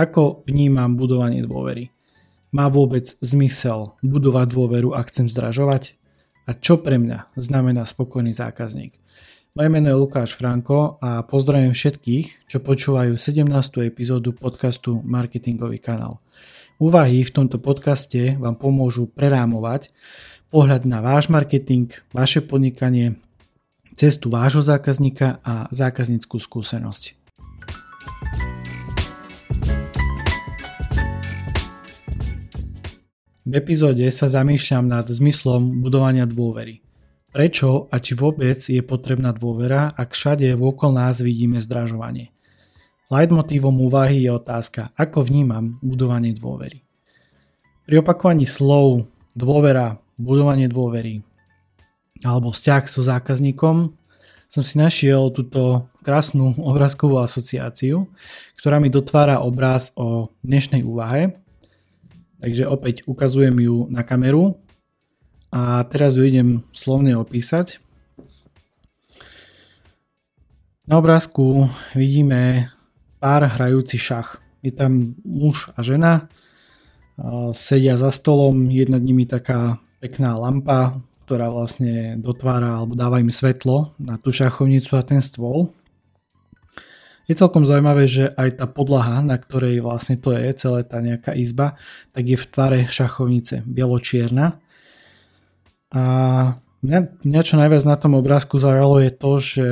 Ako vnímam budovanie dôvery? Má vôbec zmysel budovať dôveru, ak chcem zdražovať? A čo pre mňa znamená spokojný zákazník? Moje meno je Lukáš Franko a pozdravím všetkých, čo počúvajú 17. epizódu podcastu Marketingový kanál. Úvahy v tomto podcaste vám pomôžu prerámovať pohľad na váš marketing, vaše podnikanie, cestu vášho zákazníka a zákazníckú skúsenosť. V epizóde sa zamýšľam nad zmyslom budovania dôvery. Prečo a či vôbec je potrebná dôvera, ak všade vôkol nás vidíme zdražovanie? Leitmotívom úvahy je otázka, ako vnímam budovanie dôvery. Pri opakovaní slov dôvera, budovanie dôvery alebo vzťah so zákazníkom som si našiel túto krásnu obrázkovú asociáciu, ktorá mi dotvára obraz o dnešnej úvahe Takže opäť ukazujem ju na kameru a teraz ju idem slovne opísať. Na obrázku vidíme pár hrajúci šach. Je tam muž a žena, sedia za stolom, je nad nimi taká pekná lampa, ktorá vlastne dotvára alebo dáva im svetlo na tú šachovnicu a ten stôl. Je celkom zaujímavé, že aj tá podlaha, na ktorej vlastne to je, celá tá nejaká izba, tak je v tvare šachovnice, bieločierna. A mňa, mňa čo najviac na tom obrázku zaujalo je to, že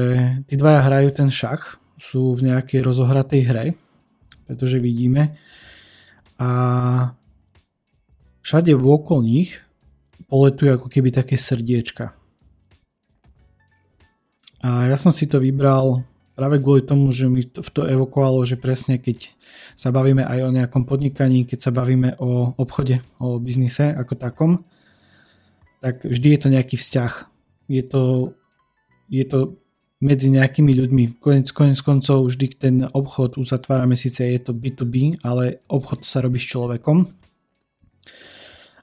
tí dvaja hrajú ten šach, sú v nejakej rozohratej hre, pretože vidíme. A všade vôkol nich poletujú ako keby také srdiečka. A ja som si to vybral práve kvôli tomu, že mi to, to evokovalo, že presne keď sa bavíme aj o nejakom podnikaní, keď sa bavíme o obchode, o biznise ako takom, tak vždy je to nejaký vzťah. Je to, je to medzi nejakými ľuďmi. Konec, konec koncov vždy ten obchod uzatvárame, síce je to B2B, ale obchod sa robí s človekom.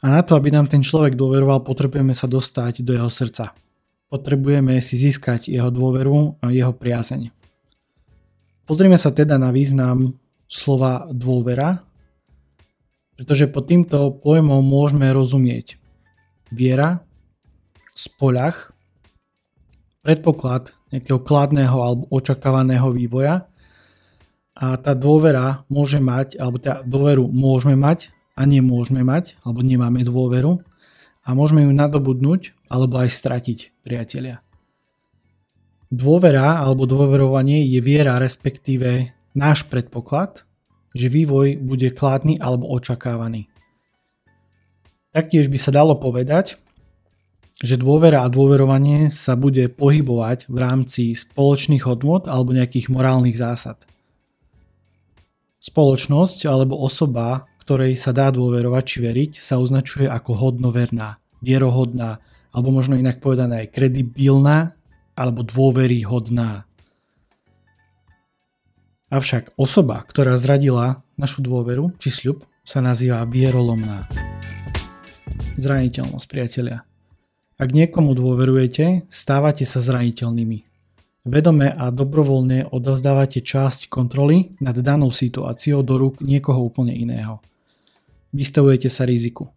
A na to, aby nám ten človek dôveroval, potrebujeme sa dostať do jeho srdca. Potrebujeme si získať jeho dôveru a jeho priazeň. Pozrieme sa teda na význam slova dôvera, pretože pod týmto pojmom môžeme rozumieť viera, spoľah, predpoklad nejakého kladného alebo očakávaného vývoja a tá dôvera môže mať, alebo tá dôveru môžeme mať a nemôžeme mať, alebo nemáme dôveru a môžeme ju nadobudnúť alebo aj stratiť, priatelia. Dôvera alebo dôverovanie je viera, respektíve náš predpoklad, že vývoj bude kladný alebo očakávaný. Taktiež by sa dalo povedať, že dôvera a dôverovanie sa bude pohybovať v rámci spoločných hodnot alebo nejakých morálnych zásad. Spoločnosť alebo osoba, ktorej sa dá dôverovať či veriť, sa označuje ako hodnoverná, vierohodná alebo možno inak povedané aj kredibilná alebo dôveryhodná. Avšak osoba, ktorá zradila našu dôveru či sľub, sa nazýva vierolomná. Zraniteľnosť, priatelia. Ak niekomu dôverujete, stávate sa zraniteľnými. Vedome a dobrovoľne odovzdávate časť kontroly nad danou situáciou do rúk niekoho úplne iného. Vystavujete sa riziku.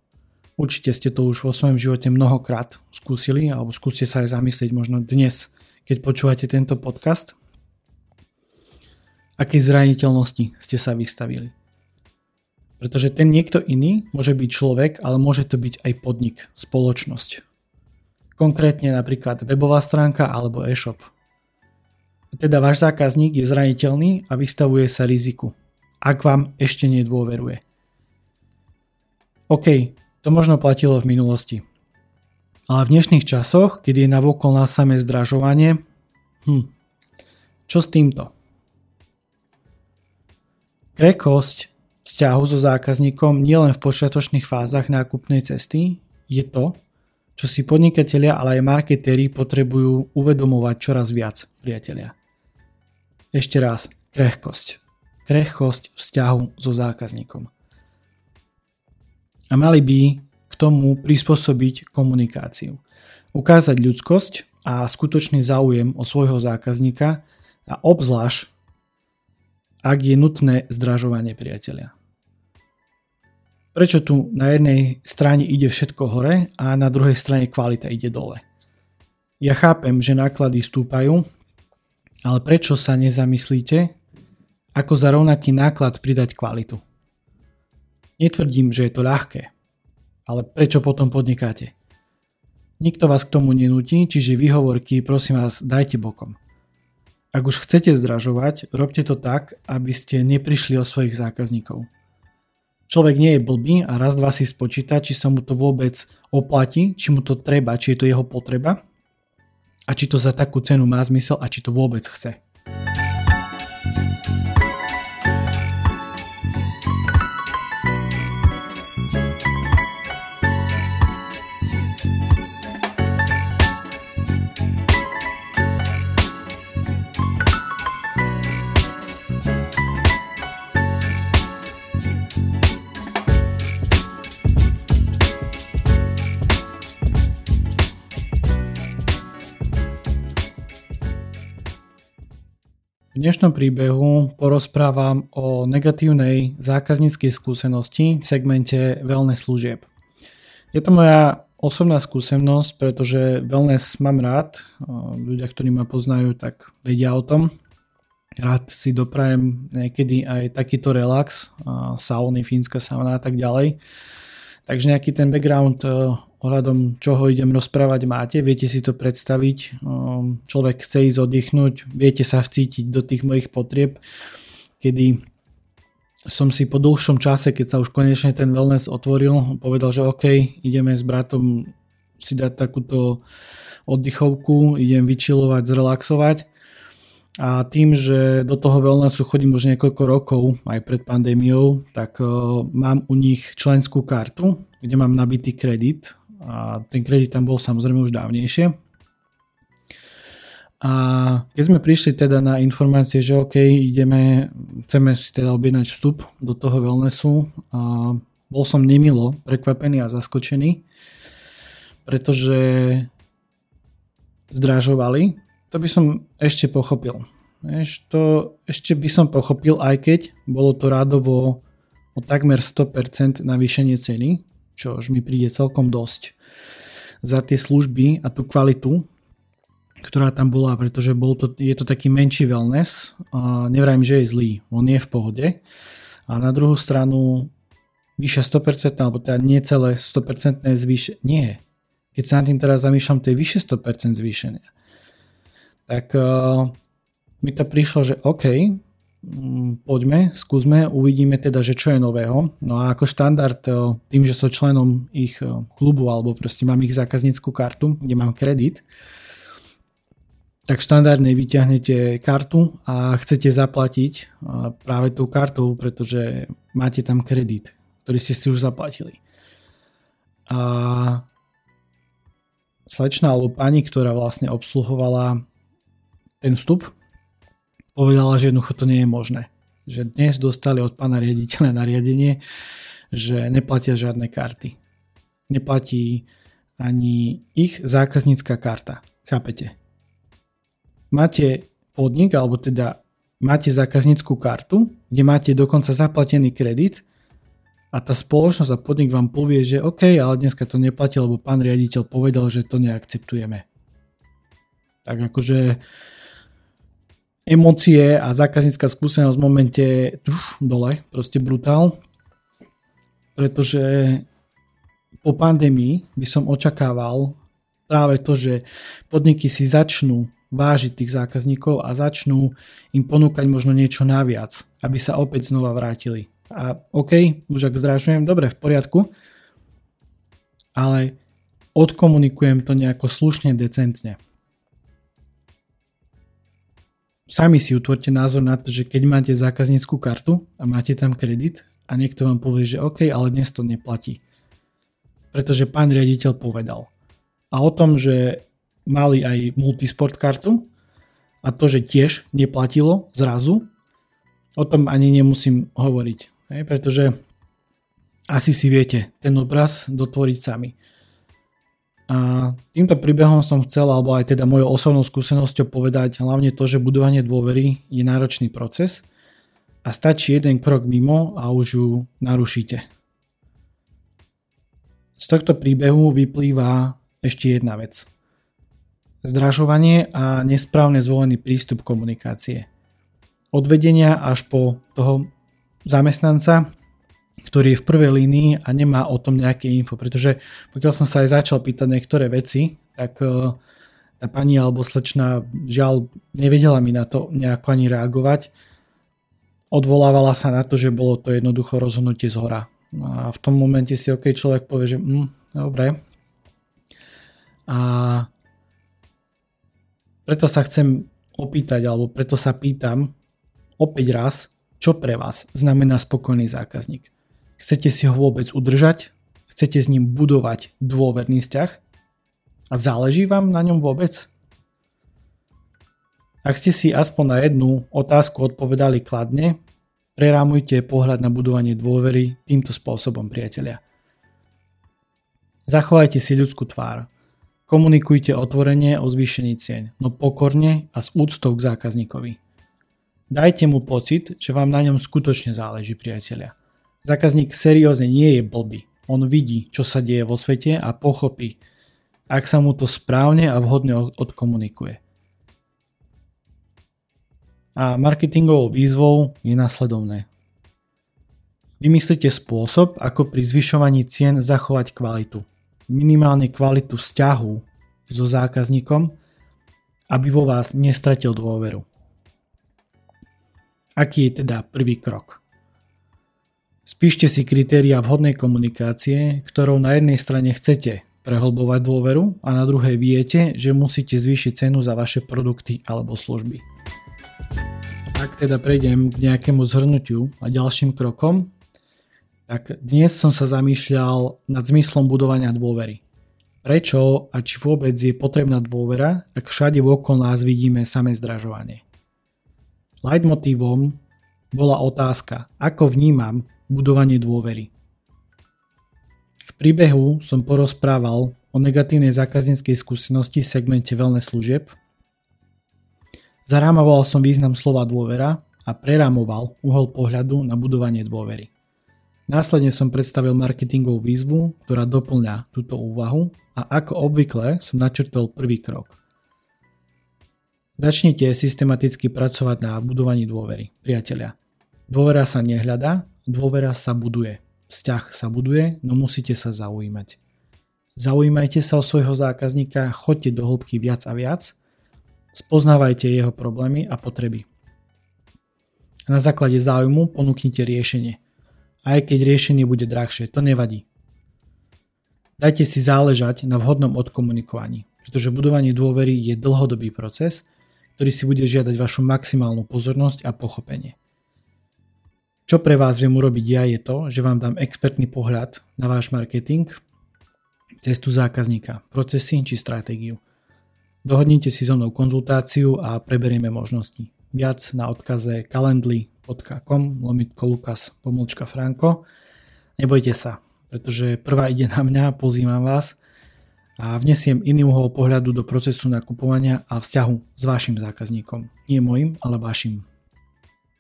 Určite ste to už vo svojom živote mnohokrát skúsili, alebo skúste sa aj zamyslieť možno dnes, keď počúvate tento podcast. Akej zraniteľnosti ste sa vystavili? Pretože ten niekto iný môže byť človek, ale môže to byť aj podnik, spoločnosť. Konkrétne napríklad webová stránka alebo e-shop. Teda váš zákazník je zraniteľný a vystavuje sa riziku, ak vám ešte nedôveruje. OK, to možno platilo v minulosti. Ale v dnešných časoch, keď je navokol nás samé zdražovanie, hm, čo s týmto? Krekosť vzťahu so zákazníkom nielen v počiatočných fázach nákupnej cesty je to, čo si podnikatelia, ale aj marketéri potrebujú uvedomovať čoraz viac, priatelia. Ešte raz, krehkosť. Krehkosť vzťahu so zákazníkom a mali by k tomu prispôsobiť komunikáciu. Ukázať ľudskosť a skutočný záujem o svojho zákazníka a obzvlášť ak je nutné zdražovanie priateľia. Prečo tu na jednej strane ide všetko hore a na druhej strane kvalita ide dole? Ja chápem, že náklady stúpajú, ale prečo sa nezamyslíte, ako za rovnaký náklad pridať kvalitu? Netvrdím, že je to ľahké, ale prečo potom podnikáte? Nikto vás k tomu nenutí, čiže výhovorky prosím vás dajte bokom. Ak už chcete zdražovať, robte to tak, aby ste neprišli o svojich zákazníkov. Človek nie je blbý a raz dva si spočíta, či sa mu to vôbec oplatí, či mu to treba, či je to jeho potreba a či to za takú cenu má zmysel a či to vôbec chce. Dnešnom príbehu porozprávam o negatívnej zákazníckej skúsenosti v segmente wellness služieb. Je to moja osobná skúsenosť, pretože wellness mám rád. Ľudia, ktorí ma poznajú, tak vedia o tom. Rád si doprajem niekedy aj takýto relax, sauny, fínska sauna a tak ďalej. Takže nejaký ten background ohľadom čoho idem rozprávať máte, viete si to predstaviť, ehm, človek chce ísť oddychnúť, viete sa vcítiť do tých mojich potrieb, kedy som si po dlhšom čase, keď sa už konečne ten wellness otvoril, povedal, že OK, ideme s bratom si dať takúto oddychovku, idem vyčilovať, zrelaxovať. A tým, že do toho wellnessu chodím už niekoľko rokov, aj pred pandémiou, tak uh, mám u nich členskú kartu, kde mám nabitý kredit a ten kredit tam bol samozrejme už dávnejšie. A keď sme prišli teda na informácie, že OK, ideme, chceme si teda objednať vstup do toho wellnessu, a bol som nemilo prekvapený a zaskočený, pretože zdrážovali, to by som ešte pochopil. Vieš, to ešte by som pochopil, aj keď bolo to rádovo o takmer 100% navýšenie ceny, čo už mi príde celkom dosť za tie služby a tú kvalitu, ktorá tam bola, pretože bol to, je to taký menší wellness. A nevrajím, že je zlý, on je v pohode. A na druhú stranu vyše 100%, alebo teda nie celé 100% zvýšenie. Nie. Keď sa nad tým teraz zamýšľam, to je vyše 100% zvýšenie. Tak uh, mi to prišlo, že OK, Mm, poďme, skúsme, uvidíme teda, že čo je nového. No a ako štandard, e, tým, že som členom ich e, klubu alebo proste mám ich zákaznícku kartu, kde mám kredit, tak štandardne vyťahnete kartu a chcete zaplatiť práve tou kartou, pretože máte tam kredit, ktorý ste si už zaplatili. A slečna alebo pani, ktorá vlastne obsluhovala ten vstup, povedala, že jednoducho to nie je možné. Že dnes dostali od pána riaditeľa nariadenie, že neplatia žiadne karty. Neplatí ani ich zákaznícka karta. Chápete? Máte podnik, alebo teda máte zákaznícku kartu, kde máte dokonca zaplatený kredit a tá spoločnosť a podnik vám povie, že OK, ale dneska to neplatí, lebo pán riaditeľ povedal, že to neakceptujeme. Tak akože emócie a zákaznícka skúsenosť v momente truf, dole, proste brutál. Pretože po pandémii by som očakával práve to, že podniky si začnú vážiť tých zákazníkov a začnú im ponúkať možno niečo naviac, aby sa opäť znova vrátili. A OK, už ak zdražujem, dobre, v poriadku, ale odkomunikujem to nejako slušne, decentne. Sami si utvorte názor na to, že keď máte zákazníckú kartu a máte tam kredit a niekto vám povie, že OK, ale dnes to neplatí. Pretože pán riaditeľ povedal. A o tom, že mali aj multisport kartu a to, že tiež neplatilo zrazu, o tom ani nemusím hovoriť. Pretože asi si viete ten obraz dotvoriť sami. A týmto príbehom som chcel, alebo aj teda mojou osobnou skúsenosťou povedať hlavne to, že budovanie dôvery je náročný proces a stačí jeden krok mimo a už ju narušíte. Z tohto príbehu vyplýva ešte jedna vec. Zdražovanie a nesprávne zvolený prístup komunikácie. Od vedenia až po toho zamestnanca, ktorý je v prvej línii a nemá o tom nejaké info. Pretože pokiaľ som sa aj začal pýtať niektoré veci, tak e, tá pani alebo slečna žiaľ nevedela mi na to nejako ani reagovať odvolávala sa na to, že bolo to jednoducho rozhodnutie z hora. A v tom momente si OK človek povie, že mm, dobre. A preto sa chcem opýtať, alebo preto sa pýtam opäť raz, čo pre vás znamená spokojný zákazník. Chcete si ho vôbec udržať? Chcete s ním budovať dôverný vzťah? A záleží vám na ňom vôbec? Ak ste si aspoň na jednu otázku odpovedali kladne, prerámujte pohľad na budovanie dôvery týmto spôsobom, priatelia. Zachovajte si ľudskú tvár. Komunikujte otvorene o zvýšení cien, no pokorne a s úctou k zákazníkovi. Dajte mu pocit, že vám na ňom skutočne záleží, priatelia. Zákazník seriózne nie je blbý. On vidí, čo sa deje vo svete a pochopí, ak sa mu to správne a vhodne odkomunikuje a marketingovou výzvou je nasledovné. Vymyslite spôsob, ako pri zvyšovaní cien zachovať kvalitu. Minimálne kvalitu vzťahu so zákazníkom, aby vo vás nestratil dôveru. Aký je teda prvý krok? Spíšte si kritéria vhodnej komunikácie, ktorou na jednej strane chcete prehlbovať dôveru a na druhej viete, že musíte zvýšiť cenu za vaše produkty alebo služby. Ak teda prejdem k nejakému zhrnutiu a ďalším krokom, tak dnes som sa zamýšľal nad zmyslom budovania dôvery. Prečo a či vôbec je potrebná dôvera, ak všade okolo nás vidíme samé zdražovanie. Leitmotívom bola otázka, ako vnímam budovanie dôvery. V príbehu som porozprával o negatívnej zákazníckej skúsenosti v segmente veľné služieb Zarámoval som význam slova dôvera a prerámoval uhol pohľadu na budovanie dôvery. Následne som predstavil marketingovú výzvu, ktorá doplňa túto úvahu a ako obvykle som načrtol prvý krok. Začnite systematicky pracovať na budovaní dôvery, priatelia. Dôvera sa nehľadá, dôvera sa buduje. Vzťah sa buduje, no musíte sa zaujímať. Zaujímajte sa o svojho zákazníka, choďte do hĺbky viac a viac Spoznávajte jeho problémy a potreby. Na základe záujmu ponúknite riešenie. Aj keď riešenie bude drahšie, to nevadí. Dajte si záležať na vhodnom odkomunikovaní, pretože budovanie dôvery je dlhodobý proces, ktorý si bude žiadať vašu maximálnu pozornosť a pochopenie. Čo pre vás viem urobiť ja je to, že vám dám expertný pohľad na váš marketing, cestu zákazníka, procesy či stratégiu. Dohodnite si so mnou konzultáciu a preberieme možnosti. Viac na odkaze calendly.com lomitko lukas pomlčka franko. Nebojte sa, pretože prvá ide na mňa, pozývam vás a vnesiem iný uhol pohľadu do procesu nakupovania a vzťahu s vašim zákazníkom. Nie môjim, ale vašim.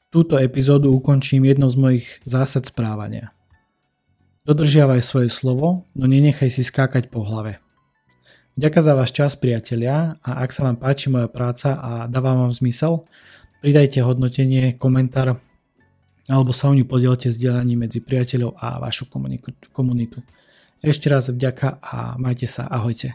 Túto epizódu ukončím jednou z mojich zásad správania. Dodržiavaj svoje slovo, no nenechaj si skákať po hlave. Ďakujem za váš čas, priatelia, a ak sa vám páči moja práca a dáva vám zmysel, pridajte hodnotenie, komentár alebo sa o ňu podielte sdielaním medzi priateľov a vašu komunitu. Ešte raz vďaka a majte sa, ahojte.